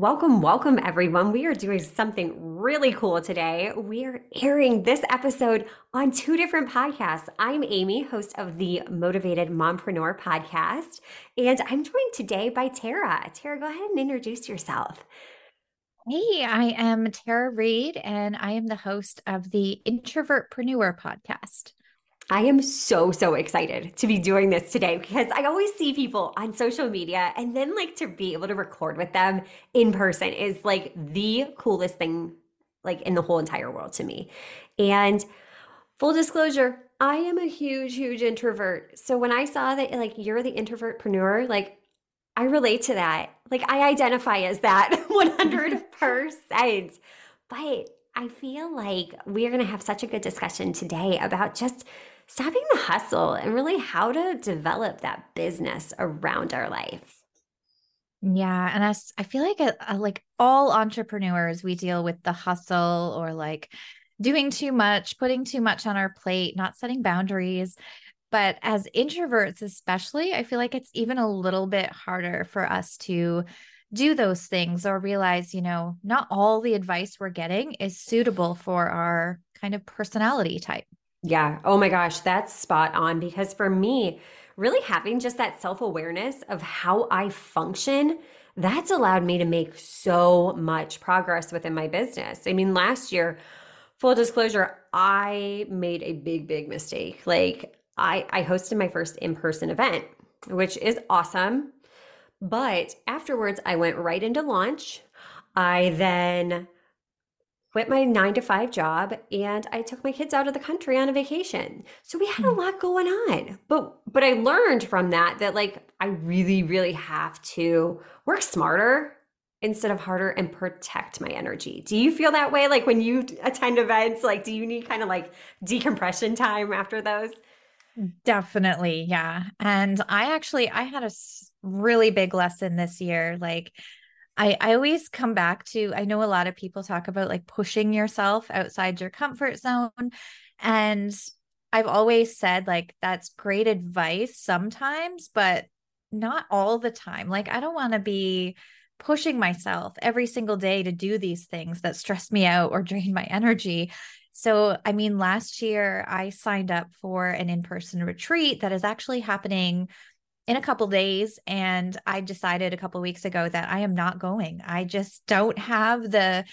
Welcome, welcome, everyone. We are doing something really cool today. We are airing this episode on two different podcasts. I'm Amy, host of the Motivated Mompreneur podcast, and I'm joined today by Tara. Tara, go ahead and introduce yourself. Hey, I am Tara Reid, and I am the host of the Introvertpreneur podcast. I am so, so excited to be doing this today because I always see people on social media and then like to be able to record with them in person is like the coolest thing like in the whole entire world to me. And full disclosure, I am a huge, huge introvert. So when I saw that like you're the introvertpreneur, like I relate to that. Like I identify as that 100%. but I feel like we're going to have such a good discussion today about just stopping the hustle and really how to develop that business around our life. Yeah, and I, I feel like a, a, like all entrepreneurs, we deal with the hustle or like doing too much, putting too much on our plate, not setting boundaries. But as introverts, especially, I feel like it's even a little bit harder for us to do those things or realize, you know, not all the advice we're getting is suitable for our kind of personality type. Yeah. Oh my gosh, that's spot on because for me, really having just that self awareness of how I function, that's allowed me to make so much progress within my business. I mean, last year, full disclosure, I made a big, big mistake. Like, I, I hosted my first in person event, which is awesome. But afterwards, I went right into launch. I then quit my nine to five job and I took my kids out of the country on a vacation. So we had a hmm. lot going on. But but I learned from that that like I really, really have to work smarter instead of harder and protect my energy. Do you feel that way? Like when you attend events, like do you need kind of like decompression time after those? Definitely. Yeah. And I actually I had a really big lesson this year. Like I, I always come back to I know a lot of people talk about like pushing yourself outside your comfort zone. And I've always said like that's great advice sometimes, but not all the time. Like I don't want to be pushing myself every single day to do these things that stress me out or drain my energy. So, I mean, last year I signed up for an in person retreat that is actually happening in a couple days and i decided a couple weeks ago that i am not going. I just don't have the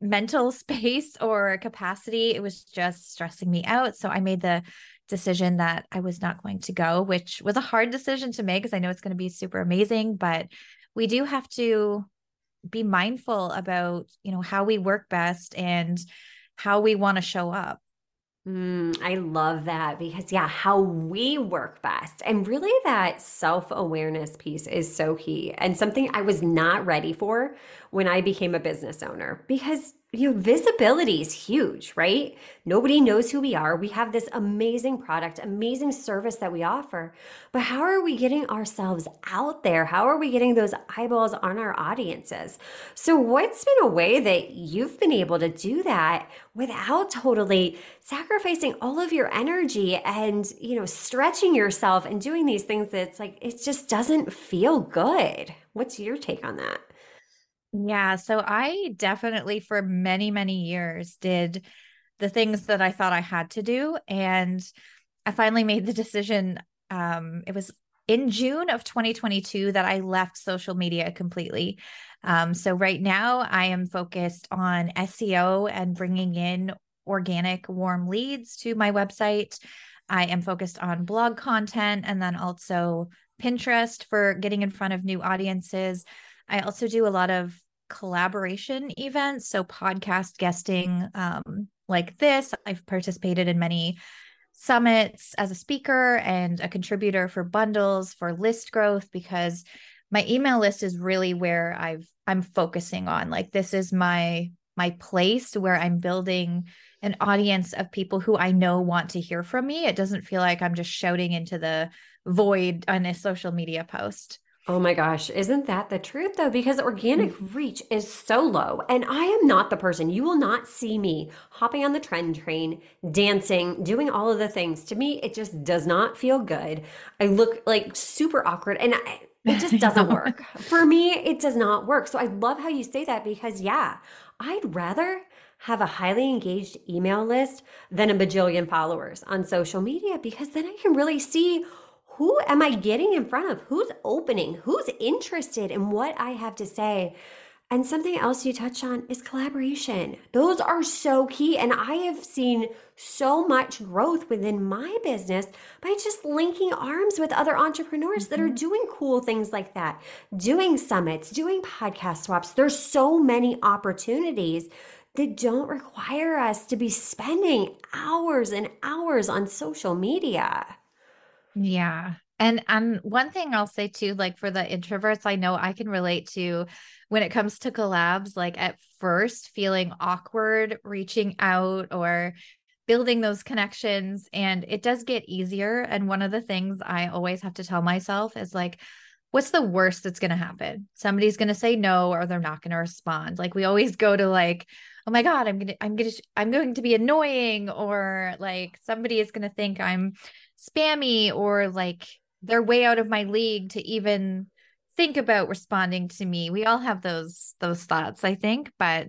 mental space or capacity. It was just stressing me out. So i made the decision that i was not going to go which was a hard decision to make because i know it's going to be super amazing but we do have to be mindful about you know how we work best and how we want to show up Mm, I love that because, yeah, how we work best. And really, that self awareness piece is so key and something I was not ready for when I became a business owner because you know, visibility is huge, right? Nobody knows who we are. We have this amazing product, amazing service that we offer. But how are we getting ourselves out there? How are we getting those eyeballs on our audiences? So, what's been a way that you've been able to do that without totally sacrificing all of your energy and, you know, stretching yourself and doing these things that's like, it just doesn't feel good? What's your take on that? Yeah. So I definitely, for many, many years, did the things that I thought I had to do. And I finally made the decision. Um, it was in June of 2022 that I left social media completely. Um, so right now I am focused on SEO and bringing in organic warm leads to my website. I am focused on blog content and then also Pinterest for getting in front of new audiences. I also do a lot of collaboration events, so podcast guesting um, like this. I've participated in many summits as a speaker and a contributor for bundles for list growth because my email list is really where I've I'm focusing on. Like this is my my place where I'm building an audience of people who I know want to hear from me. It doesn't feel like I'm just shouting into the void on a social media post. Oh my gosh, isn't that the truth though? Because organic mm. reach is so low, and I am not the person. You will not see me hopping on the trend train, dancing, doing all of the things. To me, it just does not feel good. I look like super awkward, and I, it just doesn't work. For me, it does not work. So I love how you say that because, yeah, I'd rather have a highly engaged email list than a bajillion followers on social media because then I can really see who am I getting in front of? Who's opening? Who's interested in what I have to say? And something else you touched on is collaboration. Those are so key. And I have seen so much growth within my business by just linking arms with other entrepreneurs mm-hmm. that are mm-hmm. doing cool things like that, doing summits, doing podcast swaps. There's so many opportunities that don't require us to be spending hours and hours on social media. Yeah. And and one thing I'll say too, like for the introverts, I know I can relate to when it comes to collabs, like at first feeling awkward reaching out or building those connections. And it does get easier. And one of the things I always have to tell myself is like, what's the worst that's going to happen? Somebody's going to say no or they're not going to respond. Like we always go to like, oh my god, I'm going to I'm going to I'm going to be annoying or like somebody is going to think I'm spammy or like they're way out of my league to even think about responding to me. We all have those those thoughts, I think, but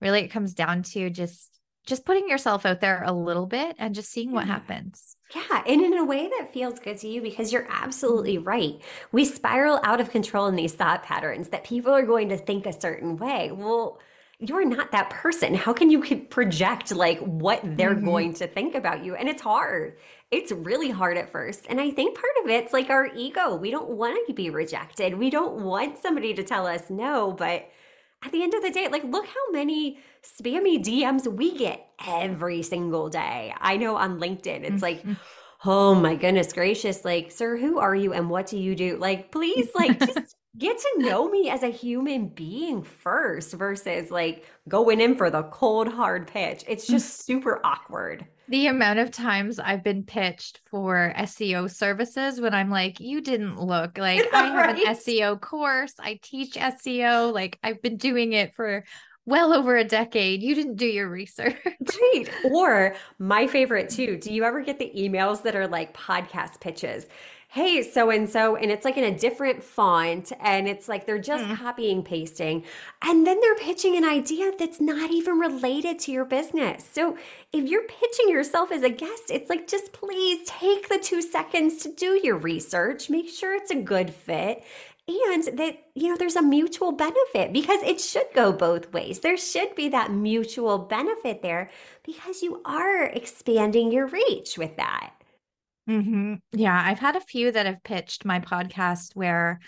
really it comes down to just just putting yourself out there a little bit and just seeing what happens. Yeah, and in a way that feels good to you because you're absolutely right. We spiral out of control in these thought patterns that people are going to think a certain way. Well, you're not that person. How can you project like what they're mm-hmm. going to think about you? And it's hard. It's really hard at first. And I think part of it's like our ego. We don't want to be rejected. We don't want somebody to tell us no, but at the end of the day, like look how many spammy DMs we get every single day. I know on LinkedIn, it's like mm-hmm. oh my goodness gracious like sir who are you and what do you do like please like just get to know me as a human being first versus like going in for the cold hard pitch. It's mm. just super awkward. The amount of times I've been pitched for SEO services when I'm like, you didn't look like I have right? an SEO course, I teach SEO, like I've been doing it for well over a decade. You didn't do your research. Right. Or my favorite too. Do you ever get the emails that are like podcast pitches? Hey, so and so, and it's like in a different font, and it's like they're just mm. copying, pasting. And then they're pitching an idea that's not even related to your business. So if you're pitching yourself as a guest, it's like just please take the two seconds to do your research, make sure it's a good fit and that you know there's a mutual benefit because it should go both ways there should be that mutual benefit there because you are expanding your reach with that Mm-hmm. Yeah, I've had a few that have pitched my podcast where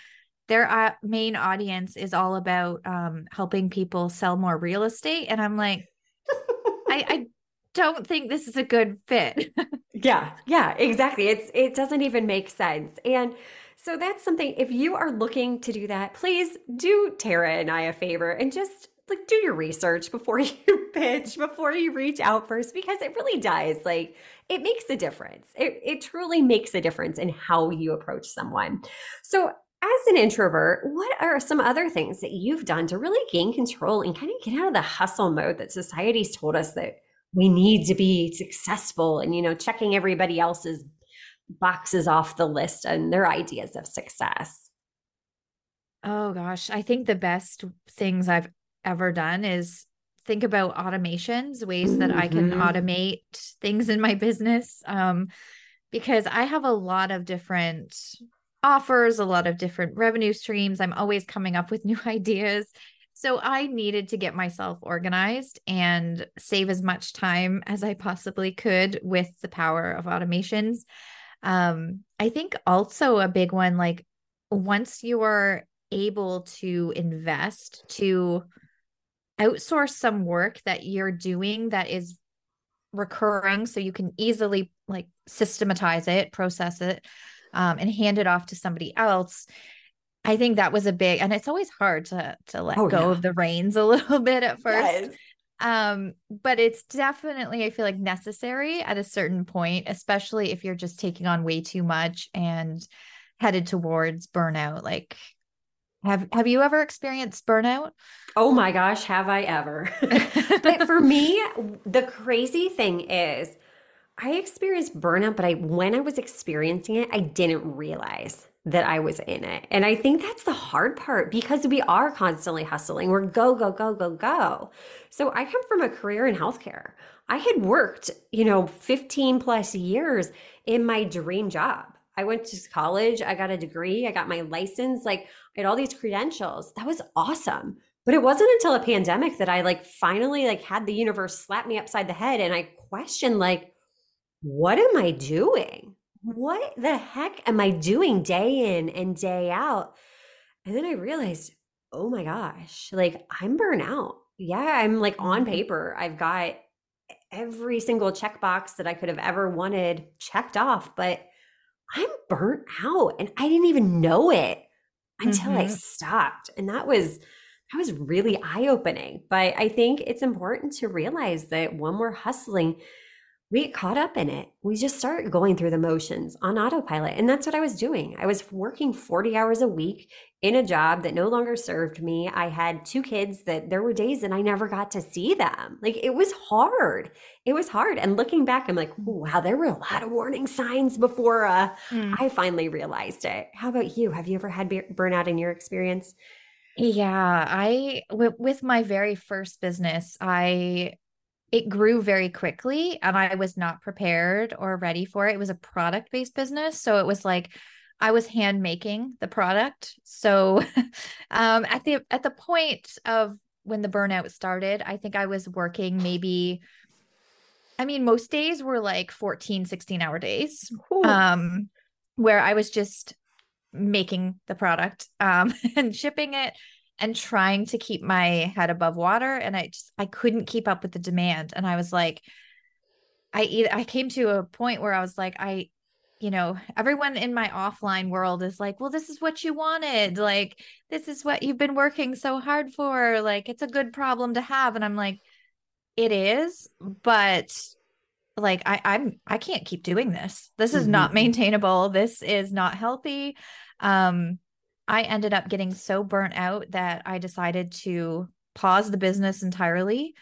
their uh, main audience is all about um, helping people sell more real estate, and I'm like, I, I don't think this is a good fit. yeah, yeah, exactly. It's it doesn't even make sense, and so that's something. If you are looking to do that, please do Tara and I a favor and just like do your research before you pitch, before you reach out first, because it really does. Like it makes a difference. It, it truly makes a difference in how you approach someone. So, as an introvert, what are some other things that you've done to really gain control and kind of get out of the hustle mode that society's told us that we need to be successful and, you know, checking everybody else's boxes off the list and their ideas of success? Oh gosh, I think the best things I've ever done is think about automations, ways that I can mm-hmm. automate things in my business. Um, because I have a lot of different offers, a lot of different revenue streams. I'm always coming up with new ideas. So I needed to get myself organized and save as much time as I possibly could with the power of automations. Um, I think also a big one, like once you are able to invest to outsource some work that you're doing that is recurring so you can easily like systematize it process it um, and hand it off to somebody else i think that was a big and it's always hard to to let oh, go yeah. of the reins a little bit at first yes. Um, but it's definitely, I feel like necessary at a certain point, especially if you're just taking on way too much and headed towards burnout. Like, have have you ever experienced burnout? Oh my gosh, have I ever? but for me, the crazy thing is I experienced burnout, but I when I was experiencing it, I didn't realize that I was in it. And I think that's the hard part because we are constantly hustling. We're go, go, go, go, go. So I come from a career in healthcare. I had worked, you know, 15 plus years in my dream job. I went to college, I got a degree, I got my license, like I had all these credentials. That was awesome. But it wasn't until a pandemic that I like finally like had the universe slap me upside the head and I questioned like what am I doing? what the heck am I doing day in and day out? And then I realized, oh my gosh, like I'm burnt out. Yeah, I'm like on mm-hmm. paper. I've got every single checkbox that I could have ever wanted checked off, but I'm burnt out and I didn't even know it until mm-hmm. I stopped. And that was that was really eye-opening. But I think it's important to realize that when we're hustling, we get caught up in it. We just start going through the motions on autopilot. And that's what I was doing. I was working 40 hours a week in a job that no longer served me. I had two kids that there were days that I never got to see them. Like it was hard. It was hard. And looking back, I'm like, wow, there were a lot of warning signs before uh, mm. I finally realized it. How about you? Have you ever had burnout in your experience? Yeah, I with my very first business, I it grew very quickly and I was not prepared or ready for it. It was a product based business. So it was like I was hand making the product. So um, at the at the point of when the burnout started, I think I was working maybe I mean most days were like 14 16 hour days. Um where I was just making the product um and shipping it and trying to keep my head above water and i just i couldn't keep up with the demand and i was like i i came to a point where i was like i you know everyone in my offline world is like well this is what you wanted. Like this is what you've been working so hard for. Like it's a good problem to have. And i'm like it is but like i i'm i can't keep doing this. This is mm-hmm. not maintainable. This is not healthy. Um I ended up getting so burnt out that I decided to pause the business entirely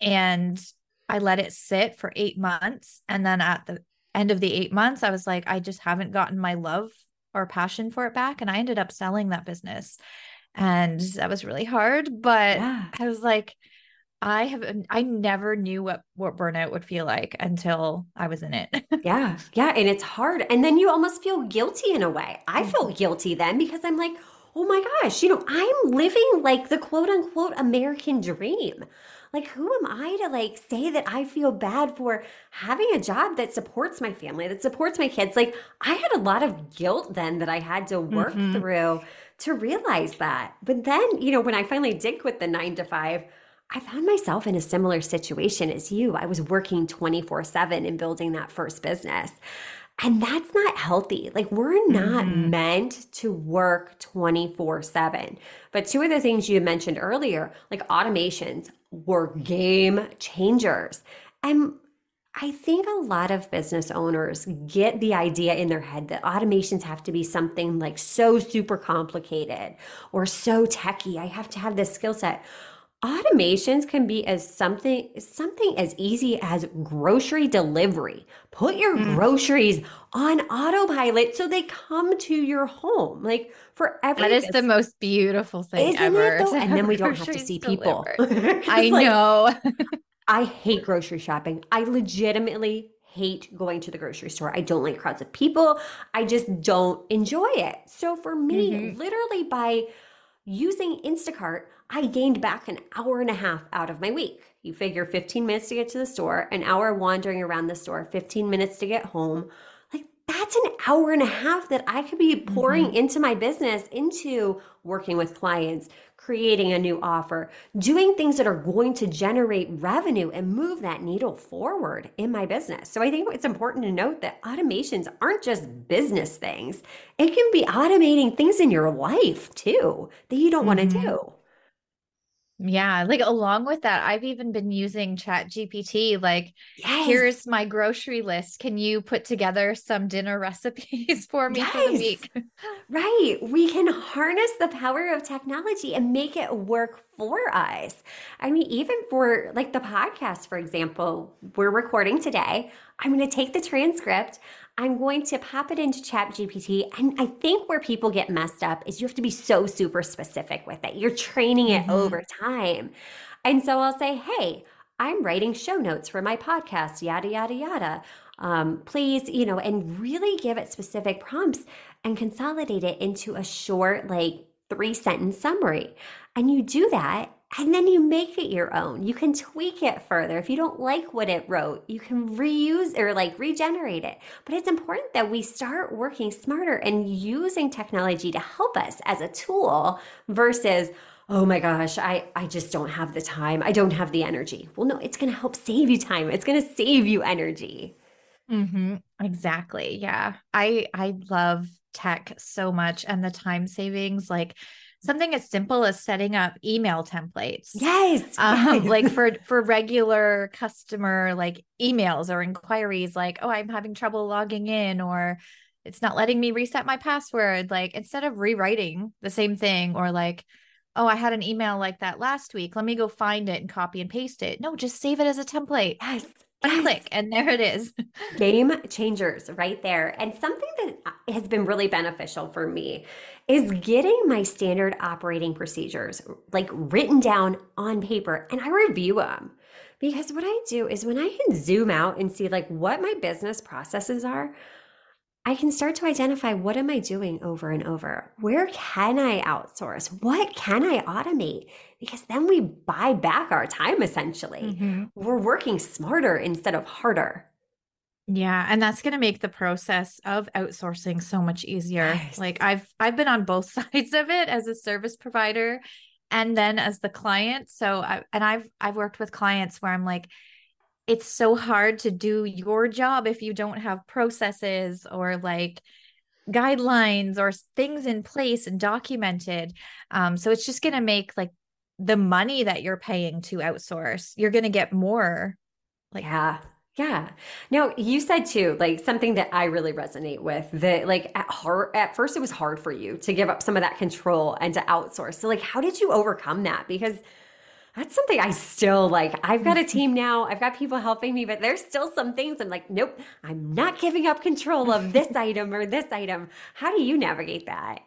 and I let it sit for eight months. And then at the end of the eight months, I was like, I just haven't gotten my love or passion for it back. And I ended up selling that business. And that was really hard. But yeah. I was like, I have I never knew what what burnout would feel like until I was in it. yeah. Yeah, and it's hard. And then you almost feel guilty in a way. I mm-hmm. felt guilty then because I'm like, "Oh my gosh, you know, I'm living like the quote unquote American dream." Like who am I to like say that I feel bad for having a job that supports my family, that supports my kids? Like I had a lot of guilt then that I had to work mm-hmm. through to realize that. But then, you know, when I finally did quit the 9 to 5, I found myself in a similar situation as you. I was working 24 7 in building that first business. And that's not healthy. Like, we're not mm-hmm. meant to work 24 7. But two of the things you mentioned earlier, like automations, were game changers. And I think a lot of business owners get the idea in their head that automations have to be something like so super complicated or so techy. I have to have this skill set automations can be as something something as easy as grocery delivery put your mm. groceries on autopilot so they come to your home like for every that is the most beautiful thing Isn't ever and then we don't have to see people i know i hate grocery shopping i legitimately hate going to the grocery store. I don't like crowds of people. I just don't enjoy it. So for me, mm-hmm. literally by using Instacart, I gained back an hour and a half out of my week. You figure 15 minutes to get to the store, an hour wandering around the store, 15 minutes to get home. Like that's an hour and a half that I could be pouring mm-hmm. into my business, into working with clients, creating a new offer, doing things that are going to generate revenue and move that needle forward in my business. So I think it's important to note that automations aren't just business things. It can be automating things in your life too that you don't mm-hmm. want to do. Yeah, like along with that, I've even been using Chat GPT. Like, Yes. here's my grocery list. Can you put together some dinner recipes for me for the week? Right. We can harness the power of technology and make it work for us. I mean, even for like the podcast, for example, we're recording today. I'm going to take the transcript. I'm going to pop it into ChatGPT. And I think where people get messed up is you have to be so super specific with it. You're training it Mhm. over time. And so I'll say, hey, I'm writing show notes for my podcast, yada, yada, yada. Um, please, you know, and really give it specific prompts and consolidate it into a short, like three sentence summary. And you do that, and then you make it your own. You can tweak it further. If you don't like what it wrote, you can reuse or like regenerate it. But it's important that we start working smarter and using technology to help us as a tool versus, oh my gosh, I, I just don't have the time. I don't have the energy. Well, no, it's going to help save you time, it's going to save you energy. hmm Exactly. Yeah. I I love tech so much and the time savings, like something as simple as setting up email templates. Yes. Um, like for for regular customer like emails or inquiries, like, oh, I'm having trouble logging in, or it's not letting me reset my password. Like instead of rewriting the same thing, or like, oh, I had an email like that last week. Let me go find it and copy and paste it. No, just save it as a template. yes. Yes. click, and there it is. Game changers right there. And something that uh, has been really beneficial for me is getting my standard operating procedures like written down on paper and I review them. Because what I do is when I can zoom out and see like what my business processes are, I can start to identify what am I doing over and over? Where can I outsource? What can I automate? Because then we buy back our time essentially. Mhm. We're working smarter instead of harder. Yeah, and that's going to make the process of outsourcing so much easier. Yes. Like I've I've been on both sides of it as a service provider and then as the client. So I and I've I've worked with clients where I'm like it's so hard to do your job if you don't have processes or like guidelines or things in place and documented. Um so it's just going to make like the money that you're paying to outsource, you're going to get more like Yeah. Yeah. No, you said too, like something that I really resonate with that like at heart at first it was hard for you to give up some of that control and to outsource. So like how did you overcome that? Because that's something I still like. I've got a team now. I've got people helping me, but there's still some things I'm like, nope, I'm not giving up control of this item or this item. How do you navigate that?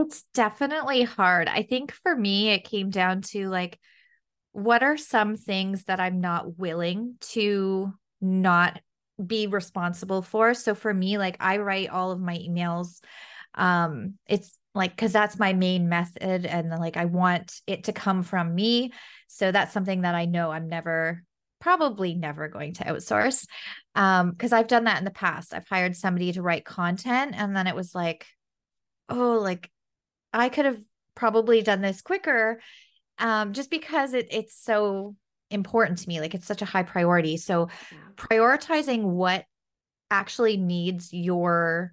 It's definitely hard. I think for me, it came down to like, what are some things that I'm not willing to not be responsible for? So for me, like I write all of my emails. Um, it's like because that's my main method, and like I want it to come from me. So that's something that I know I'm never probably never going to outsource. Um, because I've done that in the past. I've hired somebody to write content, and then it was like, oh, like I could have probably done this quicker um just because it it's so important to me like it's such a high priority so Yeah. prioritizing what actually needs your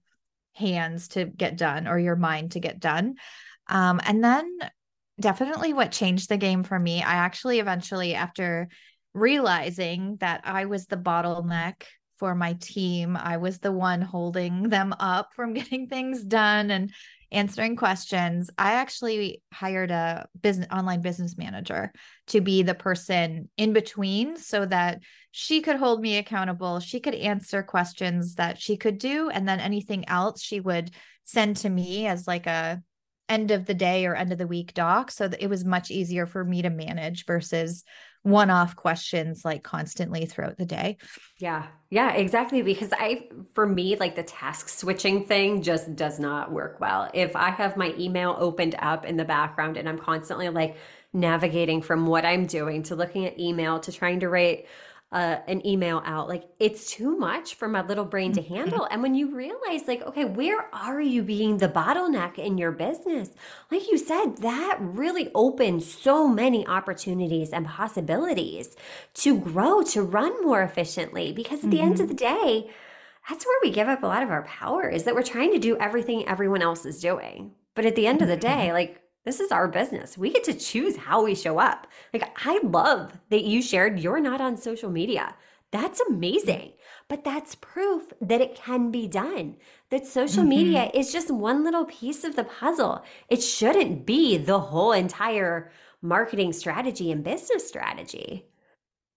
hands to get done or your mind to get done um and then definitely what changed the game for me i actually eventually after realizing that i was the bottleneck for my team i was the one holding them up from getting things done and answering questions. I actually hired a business online business manager to be the person in between so that she could hold me accountable she could answer questions that she could do and then anything else she would send to me as like a end of the day or end of the week doc. So that it was much easier for me to manage versus one-off questions like constantly throughout the day Yeah, yeah, exactly. Because I, for me, like the task switching thing just does not work well. If I have my email opened up in the background and I'm constantly like navigating from what I'm doing to looking at email to trying to write uh, an email out, like it's too much for my little brain to mm-hmm. handle. And when you realize, like, okay, where are you being the bottleneck in your business? Like you said, that really opens so many opportunities and possibilities to grow, to run more efficiently. Because at the end of mm-hmm. the day, that's where we give up a lot of our power is that we're trying to do everything everyone else is doing. But at the end of the mm-hmm. day, like This is our business. We get to choose how we show up. Like, I love that you shared you're not on social media. That's amazing. But that's proof that it can be done. That social mm-hmm. media is just one little piece of the puzzle. It shouldn't be the whole entire marketing strategy and business strategy.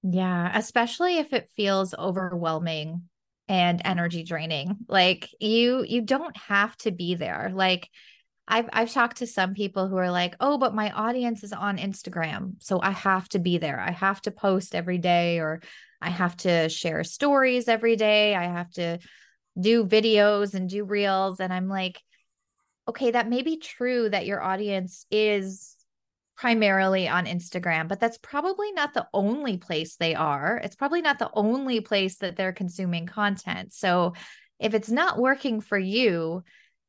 Yeah, especially if it feels overwhelming and energy draining. Like you you don't have to be there. Like I've I've talked to some people who are like, "Oh, but my audience is on Instagram, so I have to be there. I have to post every day or I have to share stories every day. I have to do videos and do reels." And I'm like, "Okay, that may be true that your audience is primarily on Instagram, but that's probably not the only place they are. It's probably not the only place that they're consuming content. So if it's not working for you,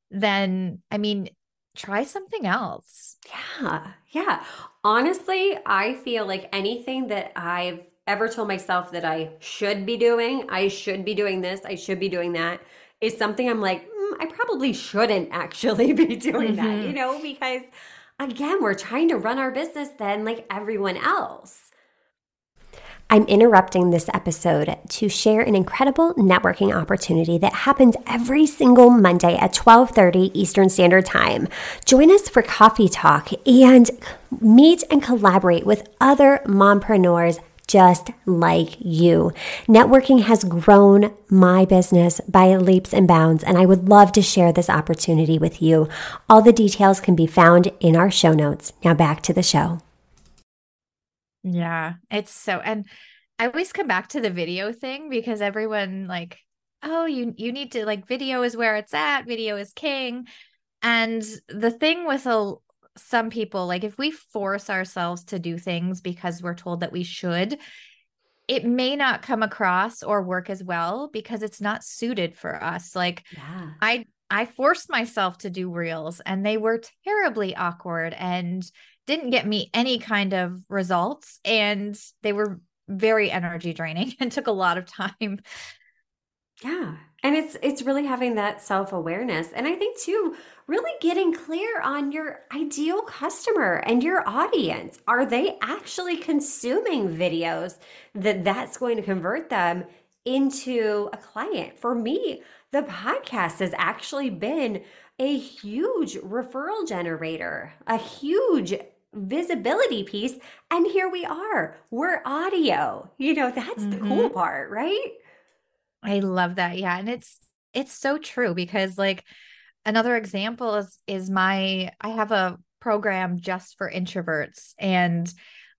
then I mean, try something else. Yeah. Yeah. Honestly, I feel like anything that I've ever told myself that I should be doing, I should be doing this, I should be doing that, is something I'm like, mm, I probably shouldn't actually be doing mm-hmm. that, you know, because again, we're trying to run our business then like everyone else. I'm interrupting this episode to share an incredible networking opportunity that happens every single Monday at 12:30 Eastern Standard Time. Join us for coffee talk and meet and collaborate with other mompreneurs just like you. Networking has grown my business by leaps and bounds, and I would love to share this opportunity with you. All the details can be found in our show notes. Now back to the show. Yeah, it's so, and I always come back to the video thing because everyone like, oh, you you need to like video is where it's at. Video is king. And the thing with a some people like if we force ourselves to do things because we're told that we should it may not come across or work as well because it's not suited for us like yeah. i i forced myself to do reels and they were terribly awkward and didn't get me any kind of results and they were very energy draining and took a lot of time. Yeah and it's it's really having that self-awareness and i think too really getting clear on your ideal customer and your audience. Are they actually consuming videos that that's going to convert them into a client? For me the podcast has actually been a huge referral generator a huge visibility piece and here we are we're audio you know that's mm-hmm. the cool mm-hmm. part right I love that. Yeah. And it's it's so true because like another example is is my I have a program just for introverts and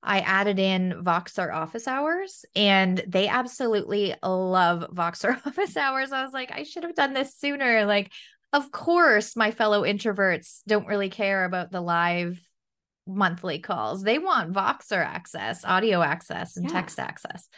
I added in Voxer office hours and they absolutely love Voxer office hours. I was like, I should have done this sooner. Like, of course, my fellow introverts don't really care about the live monthly calls. They want Voxer access, audio access, and yeah. text access.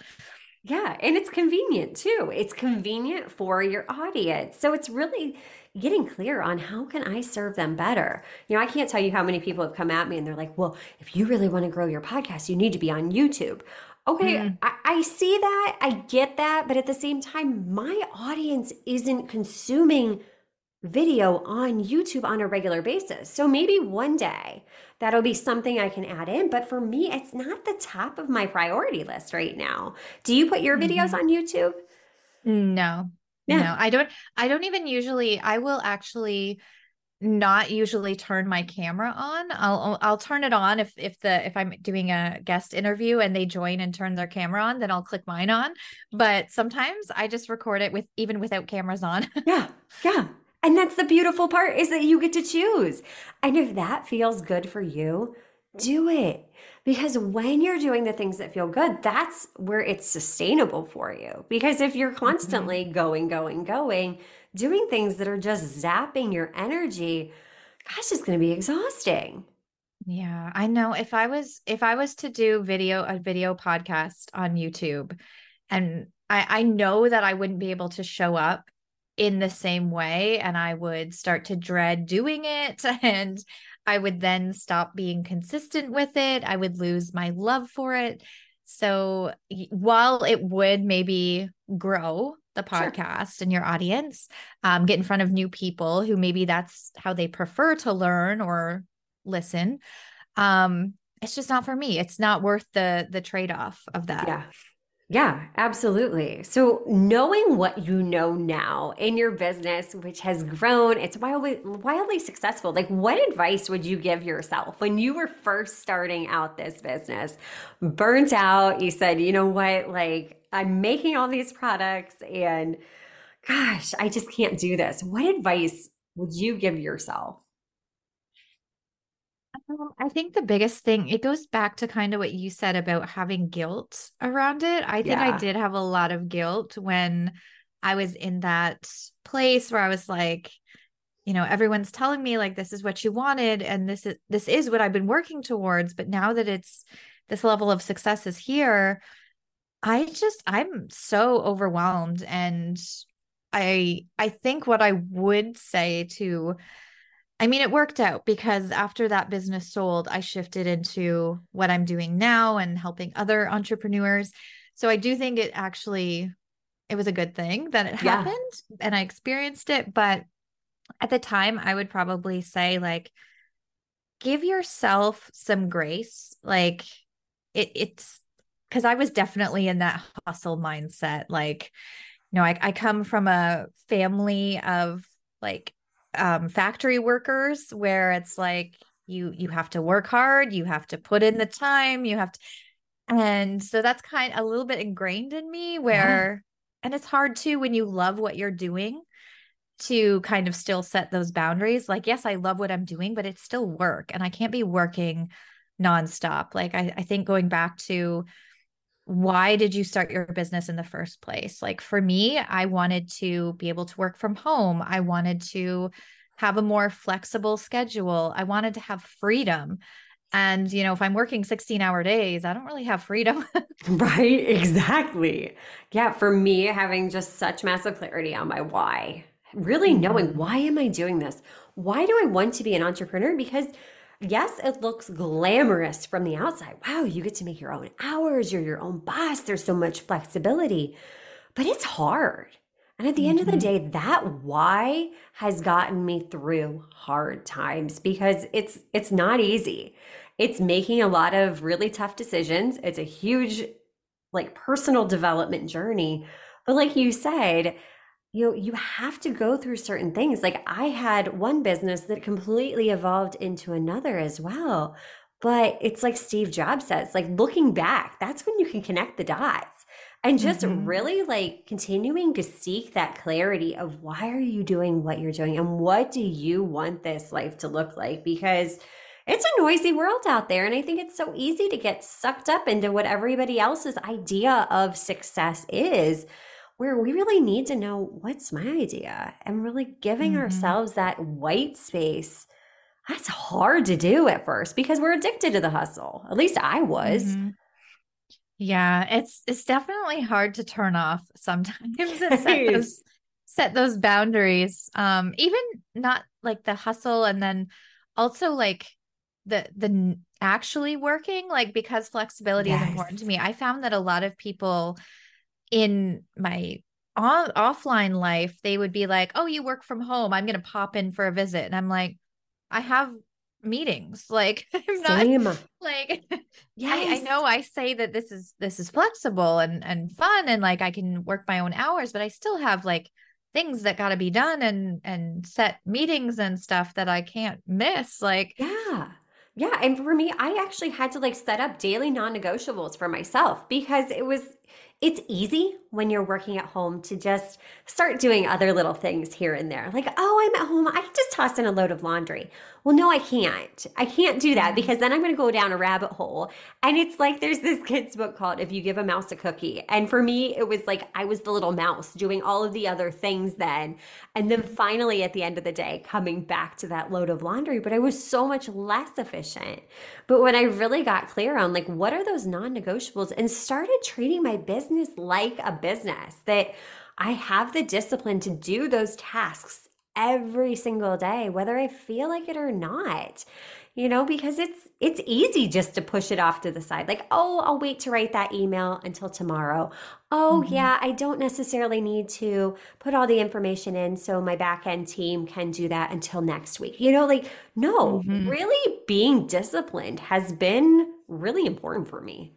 Yeah, and it's convenient too. It's convenient for your audience. So it's really getting clear on how can I serve them better. You know, I can't tell you how many people have come at me and they're like, "Well, if you really want to grow your podcast, you need to be on YouTube." Okay, mm. I, I see that. I get that, but at the same time, my audience isn't consuming video on YouTube on a regular basis. So maybe one day that'll be something I can add in. But for me, it's not the top of my priority list right now. Do you put your videos mm-hmm. on YouTube? No. Yeah. No, I don't I don't even usually I will actually not usually turn my camera on. I'll I'll turn it on if if the if I'm doing a guest interview and they join and turn their camera on, then I'll click mine on. But sometimes I just record it with even without cameras on. yeah. Yeah. And that's the beautiful part is that you get to choose. And if that feels good for you, do it. Because when you're doing the things that feel good, that's where it's sustainable for you. Because if you're mm-hmm. constantly mm-hmm. going, going, going, doing things that are just zapping your energy, gosh, it's going to be exhausting. Yeah, I know if I was if I was to do video a video podcast on YouTube and I I know that I wouldn't be able to show up in the same way and I would start to dread doing it and I would then stop being consistent with it. I would lose my love for it. So while it would maybe grow the podcast sure. and your audience, um, get in front of new people who maybe that's how they prefer to learn or listen. Um, it's just not for me. It's not worth the the trade-off of that. Yeah. Yeah, absolutely. So, knowing what you know now in your business, which has grown, it's wildly, wildly successful. Like, what advice would you give yourself when you were first starting out this business? Burnt out, you said, you know what, like, I'm making all these products and gosh, I just can't do this. What advice would you give yourself? Um, I think the biggest thing, it goes back to kind of what you said about having guilt around it. I think I did have a lot of guilt when I was in that place where I was like, you know, everyone's telling me like this is what you wanted and this is this is what I've been working towards, but now that it's this level of success is here, I just I'm so overwhelmed and I I think what I would say to I mean, it worked out because after that business sold, I shifted into what I'm doing now and helping other entrepreneurs. So I do think it actually it was a good thing that it Yeah. happened and I experienced it, but at the time I would probably say like give yourself some grace. Like it it's because I was definitely in that hustle mindset. Like, you know, I, I come from a family of like um factory workers where it's like you you have to work hard, you have to put in the time, you have to and so that's kind a little bit ingrained in me Yeah. where and it's hard too when you love what you're doing to kind of still set those boundaries. Like, yes, I love what I'm doing, but it's still work and I can't be working nonstop. Like, I, I think going back to why did you start your business in the first place? Like, for me, I wanted to be able to work from home, I wanted to have a more flexible schedule, I wanted to have freedom. And, you know, if I'm working 16 hour days, I don't really have freedom. Right, exactly. Yeah, for me, having just such massive clarity on my why, really knowing Mhm. why am I doing this? Why do I want to be an entrepreneur? Because yes, it looks glamorous from the outside. Wow, you get to make your own hours, you're your own boss, there's so much flexibility, but it's hard. And at the end of the Mhm. day, that why has gotten me through hard times because it's it's not easy. It's making a lot of really tough decisions. It's a huge like personal development journey. But like you said, you know, you have to go through certain things. Like I had one business that completely evolved into another as well. But it's like Steve Jobs says, like looking back, that's when you can connect the dots. And just Mhm. really like continuing to seek that clarity of why are you doing what you're doing and what do you want this life to look like? Because it's a noisy world out there. And I think it's so easy to get sucked up into what everybody else's idea of success is, where we really need to know what's my idea and really giving Mhm. ourselves that white space. That's hard to do at first because we're addicted to the hustle. At least I was. Mhm. Yeah, it's it's definitely hard to turn off sometimes and set those set those boundaries. Um, even not like the hustle and then also like the the actually working, like because flexibility is important to me. I found that a lot of people in my on offline life, they would be like, "Oh, you work from home. I'm gonna pop in for a visit." And I'm like, I have meetings. Like I'm not Same. like I, I know I say that this is this is flexible and and fun and like I can work my own hours, but I still have like things that got to be done and and set meetings and stuff that I can't miss. Like, Yeah. Yeah. And for me, I actually had to like set up daily non negotiables for myself because it was, it's easy when you're working at home to just start doing other little things here and there. Like, oh, I'm at home. I can just toss in a load of laundry. Well, no, I can't. I can't do that Mhm. because then I'm going to go down a rabbit hole. And it's like there's this kid's book called If You Give a Mouse a Cookie. And for me, it was like I was the little mouse doing all of the other things then. And then finally, at the end of the day, coming back to that load of laundry, but I was so much less efficient. But when I really got clear on like, what are those non negotiables and started treating my business like a business, that I have the discipline to do those tasks every single day, whether I feel like it or not. You know, because it's it's easy just to push it off to the side. Like, oh, I'll wait to write that email until tomorrow. Oh, mm-hmm. yeah, I don't necessarily need to put all the information in so my back end team can do that until next week. You know, like, no, mm-hmm. really being disciplined has been really important for me.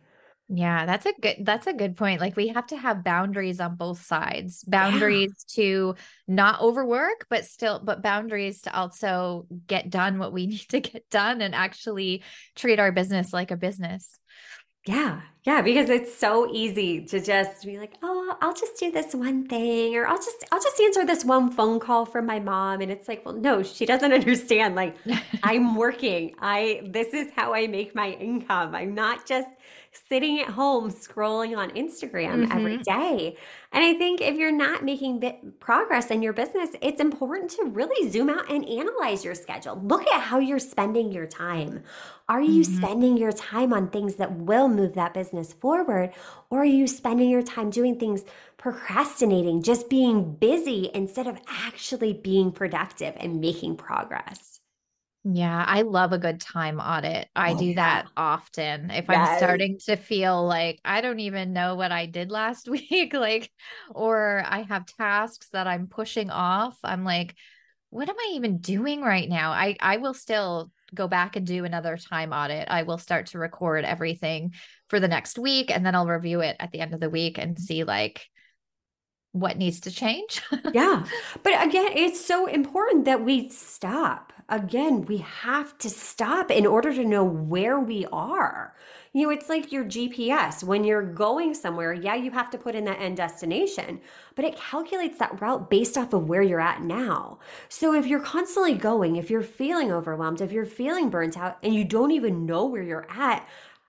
Yeah, that's a good that's a good point. Like we have to have boundaries on both sides. Boundaries yeah. to not overwork, but still but boundaries to also get done what we need to get done and actually treat our business like a business. Yeah. Yeah, because it's so easy to just be like, "Oh, I'll just do this one thing or I'll just I'll just answer this one phone call from my mom." And it's like, "Well, no, she doesn't understand like I'm working. I this is how I make my income. I'm not just sitting at home scrolling on Instagram mm-hmm. every day. And I think if you're not making progress in your business, it's important to really zoom out and analyze your schedule. Look at how you're spending your time. Are you mm-hmm. spending your time on things that will move that business forward? Or are you spending your time doing things procrastinating, just being busy instead of actually being productive and making progress? Yeah, I love a good time audit. I oh, do yeah. that often. If yes. I'm starting to feel like I don't even know what I did last week, like, or I have tasks that I'm pushing off, I'm like, what am I even doing right now? I I will still go back and do another time audit. I will start to record everything for the next week and then I'll review it at the end of the week and see like what needs to change. yeah. But again, it's so important that we stop again, we have to stop in order to know where we are. You know, it's like your GPS. When you're going somewhere, yeah, you have to put in that end destination, but it calculates that route based off of where you're at now. So if you're constantly going, if you're feeling overwhelmed, if you're feeling burnt out, and you don't even know where you're at,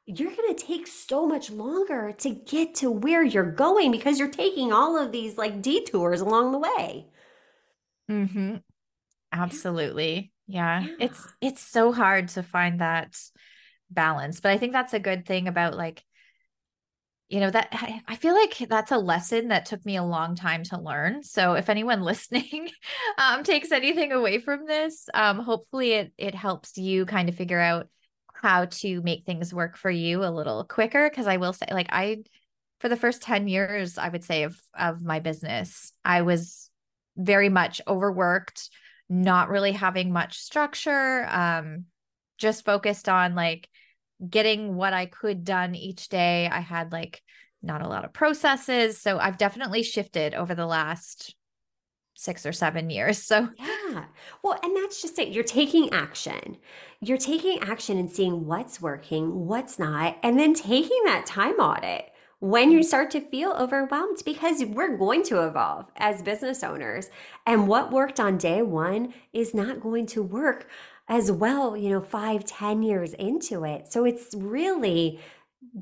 you're going to take so much longer to get to where you're going because you're taking all of these like detours along the way. Mhm. Absolutely. Yeah. yeah. It's it's so hard to find that balance, but I think that's a good thing about like you know that I feel like that's a lesson that took me a long time to learn. So if anyone listening um takes anything away from this, um hopefully it it helps you kind of figure out how to make things work for you a little quicker because I will say like I for the first 10 years I would say of of my business, I was very much overworked not really having much structure, um, just focused on like getting what I could done each day. I had like not a lot of processes. So I've definitely shifted over the last six or seven years. So, yeah. Well, and that's just it. You're taking action. You're taking action and seeing what's working, what's not, and then taking that time audit when you mm-hmm. start to feel overwhelmed because we're going to evolve as business owners. And what worked on day one is not going to work as well, you know, five, ten years into it. So it's really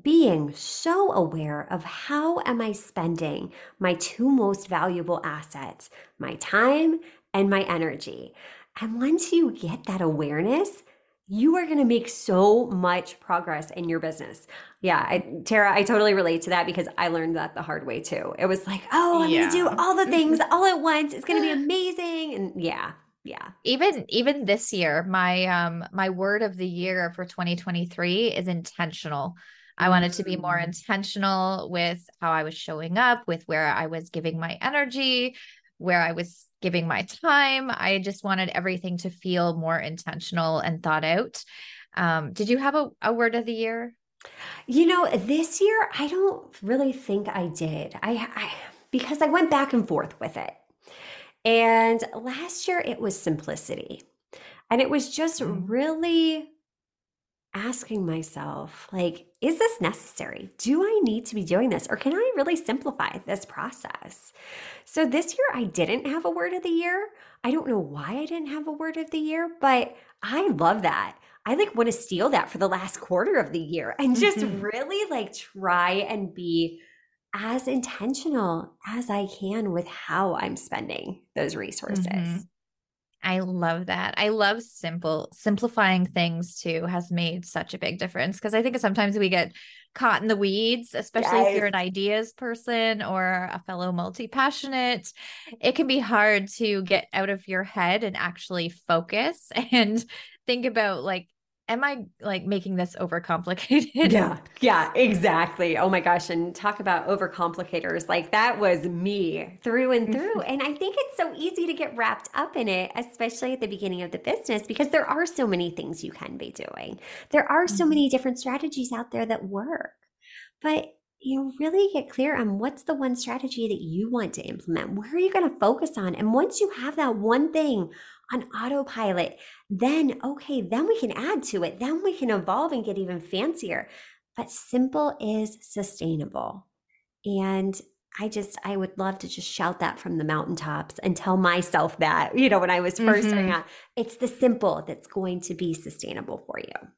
being so aware of how am I spending my two most valuable assets, my time and my energy. And once you get that awareness, you are going to make so much progress in your business. Yeah, I, Tara, I totally relate to that because I learned that the hard way too. It was like, oh, I'm yeah. going to do all the things all at once. It's going to be amazing. And yeah, yeah. Even even this year, my um my word of the year for 2023 is intentional. I wanted to be more mm. intentional with how I was showing up, with where I was giving my energy, where I was giving my time. I just wanted everything to feel more intentional and thought out. Um, did you have a, a word of the year? You know, this year I don't really think I did. I, I because I went back and forth with it. And last year it was simplicity. And it was just mm. really asking myself, like, is this necessary? Do I need to be doing this? Or can I really simplify this process? So this year I didn't have a word of the year. I don't know why I didn't have a word of the year, but I love that. I like want to steal that for the last quarter of the year and just mm-hmm. really like try and be as intentional as I can with how I'm spending those resources. Mm-hmm. I love that. I love simple simplifying things too has made such a big difference because I think sometimes we get caught in the weeds, especially yes. if you're an ideas person or a fellow multi-passionate. It can be hard to get out of your head and actually focus and think about like am I like making this overcomplicated? Yeah, yeah, exactly. Oh my gosh. And talk about overcomplicators. Like that was me through and through. and I think it's so easy to get wrapped up in it, especially at the beginning of the business, because there are so many things you can be doing. There are so mm-hmm. many different strategies out there that work. But you really get clear on what's the one strategy that you want to implement. Where are you going to focus on? And once you have that one thing on autopilot, then okay, then we can add to it. Then we can evolve and get even fancier. But simple is sustainable. And I just, I would love to just shout that from the mountaintops and tell myself that, you know, when I was 1st mm-hmm. starting out, it's the simple that's going to be sustainable for you.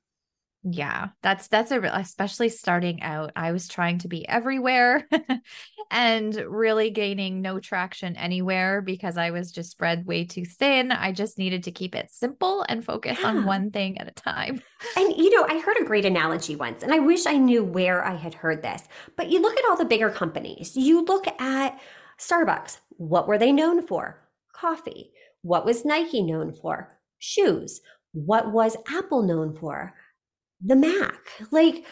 Yeah, that's that's a real, especially starting out. I was trying to be everywhere and really gaining no traction anywhere because I was just spread way too thin. I just needed to keep it simple and focus yeah. on one thing at a time. And you know, I heard a great analogy once, and I wish I knew where I had heard this. But you look at all the bigger companies. You look at Starbucks. What were they known for? Coffee. What was Nike known for? Shoes. What was Apple known for? The Mac. Like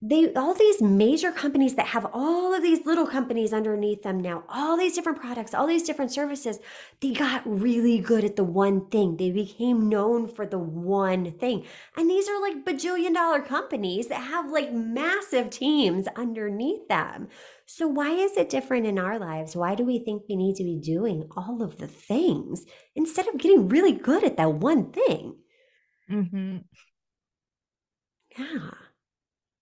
they all these major companies that have all of these little companies underneath them now, all these different products, all these different services, they got really good at the one thing. They became known for the one thing. And these are like bajillion dollar companies that have like massive teams underneath them. So why is it different in our lives? Why do we think we need to be doing all of the things instead of getting really good at that one thing? Mm-hmm. Yeah.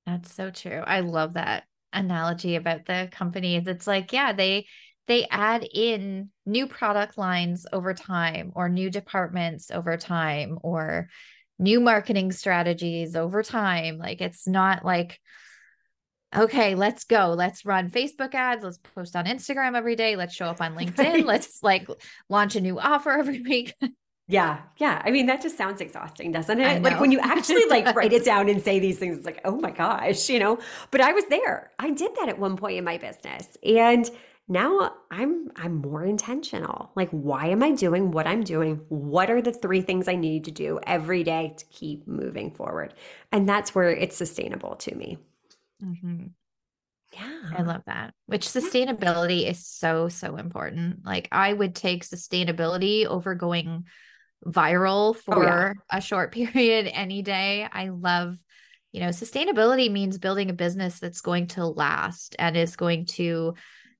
That's so true. I love that analogy about the companies. It's like, yeah, they they add in new product lines over time or new departments over time or new marketing strategies over time. Like it's not like okay, let's go. Let's run Facebook ads. Let's post on Instagram every day. Let's show up on LinkedIn. Right. Let's like launch a new offer every week. Yeah, yeah. I mean, that just sounds exhausting, doesn't it? Like when you actually like write it down and say these things, it's like, oh my gosh, you know. But I was there. I did that at one point in my business, and now I'm I'm more intentional. Like, why am I doing what I'm doing? What are the three things I need to do every day to keep moving forward? And that's where it's sustainable to me. Mm-hmm. Yeah. I love that. Which sustainability is so, so important. Like, I would take sustainability over going viral for oh, yeah. a short period any day. I love, you know, sustainability means building a business that's going to last and is going to,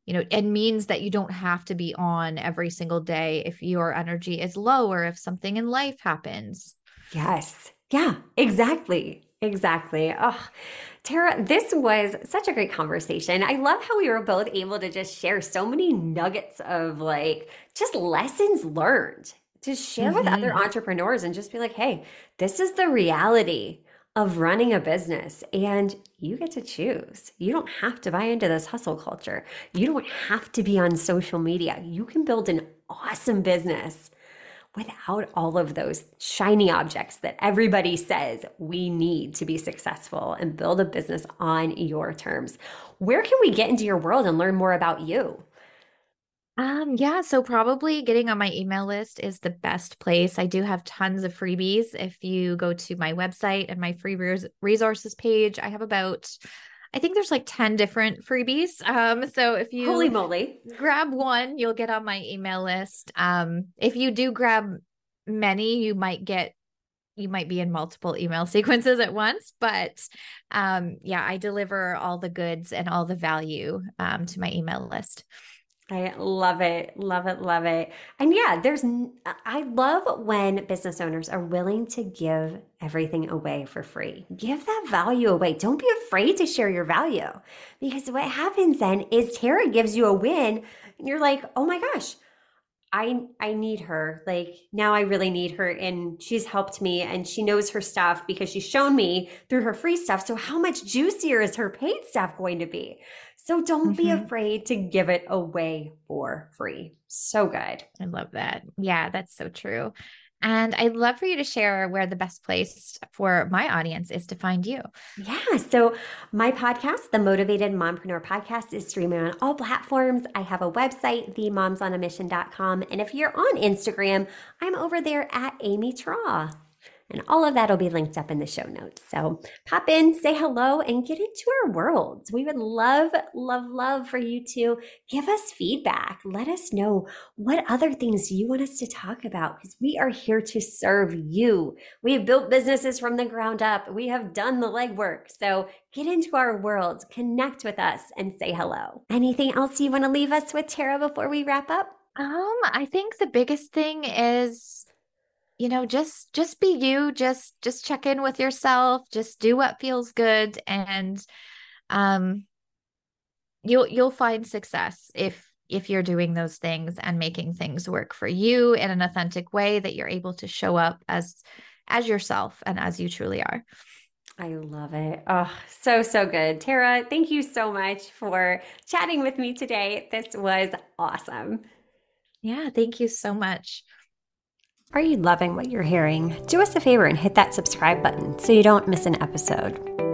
you know, and means that you don't have to be on every single day if your energy is low or if something in life happens. Yes. Yeah, exactly. Exactly. Oh, Tara, this was such a great conversation. I love how we were both able to just share so many nuggets of like just lessons learned to share mm-hmm. with other mm-hmm. entrepreneurs and just be like, hey, this is the reality of running a business and you get to choose. You don't have to buy into this hustle culture. You don't have to be on social media. You can build an awesome business without all of those shiny objects that everybody says we need to be successful and build a business on your terms. Where can we get into your world and learn more about you? Um, yeah, so probably getting on my email list is the best place. I do have tons of freebies. If you go to my website and my free resources page, I have about I think there's like 10 different freebies. Um, so if you holy moly, grab one, you'll get on my email list. Um, if you do grab many, you might get you might be in multiple email sequences at once but um yeah i deliver all the goods and all the value um, to my email list I love it. Love it. Love it. And yeah, there's, I love when business owners are willing to give everything away for free. Give that value away. Don't be afraid to share your value because what happens then is Tara gives you a win and you're like, oh my gosh, I I need her. Like now I really need her and she's helped me and she knows her stuff because she's shown me through her free stuff. So how much juicier is her paid stuff going to be? So don't mm-hmm. be afraid to give it away for free. So good. I love that. Yeah, that's so true. And I'd love for you to share where the best place for my audience is to find you. Yeah. So, my podcast, the Motivated Mompreneur Podcast, is streaming on all platforms. I have a website, themomsonamission.com. And if you're on Instagram, I'm over there at Amy Traugh. And all of that will be linked up in the show notes. So pop in, say hello, and get into our worlds. We would love, love, love for you to give us feedback. Let us know what other things you want us to talk about because we are here to serve you. We have built businesses from the ground up, we have done the legwork. So get into our world, connect with us, and say hello. Anything else you want to leave us with, Tara, before we wrap up? Um, I think the biggest thing is you know just just be you just just check in with yourself just do what feels good and um you'll you'll find success if if you're doing those things and making things work for you in an authentic way that you're able to show up as as yourself and as you truly are I love it. Oh, so, so good. Tara, thank you so much for chatting with me today. This was awesome. Yeah, thank you so much. Are you loving what you're hearing? Do us a favor and hit that subscribe button so you don't miss an episode.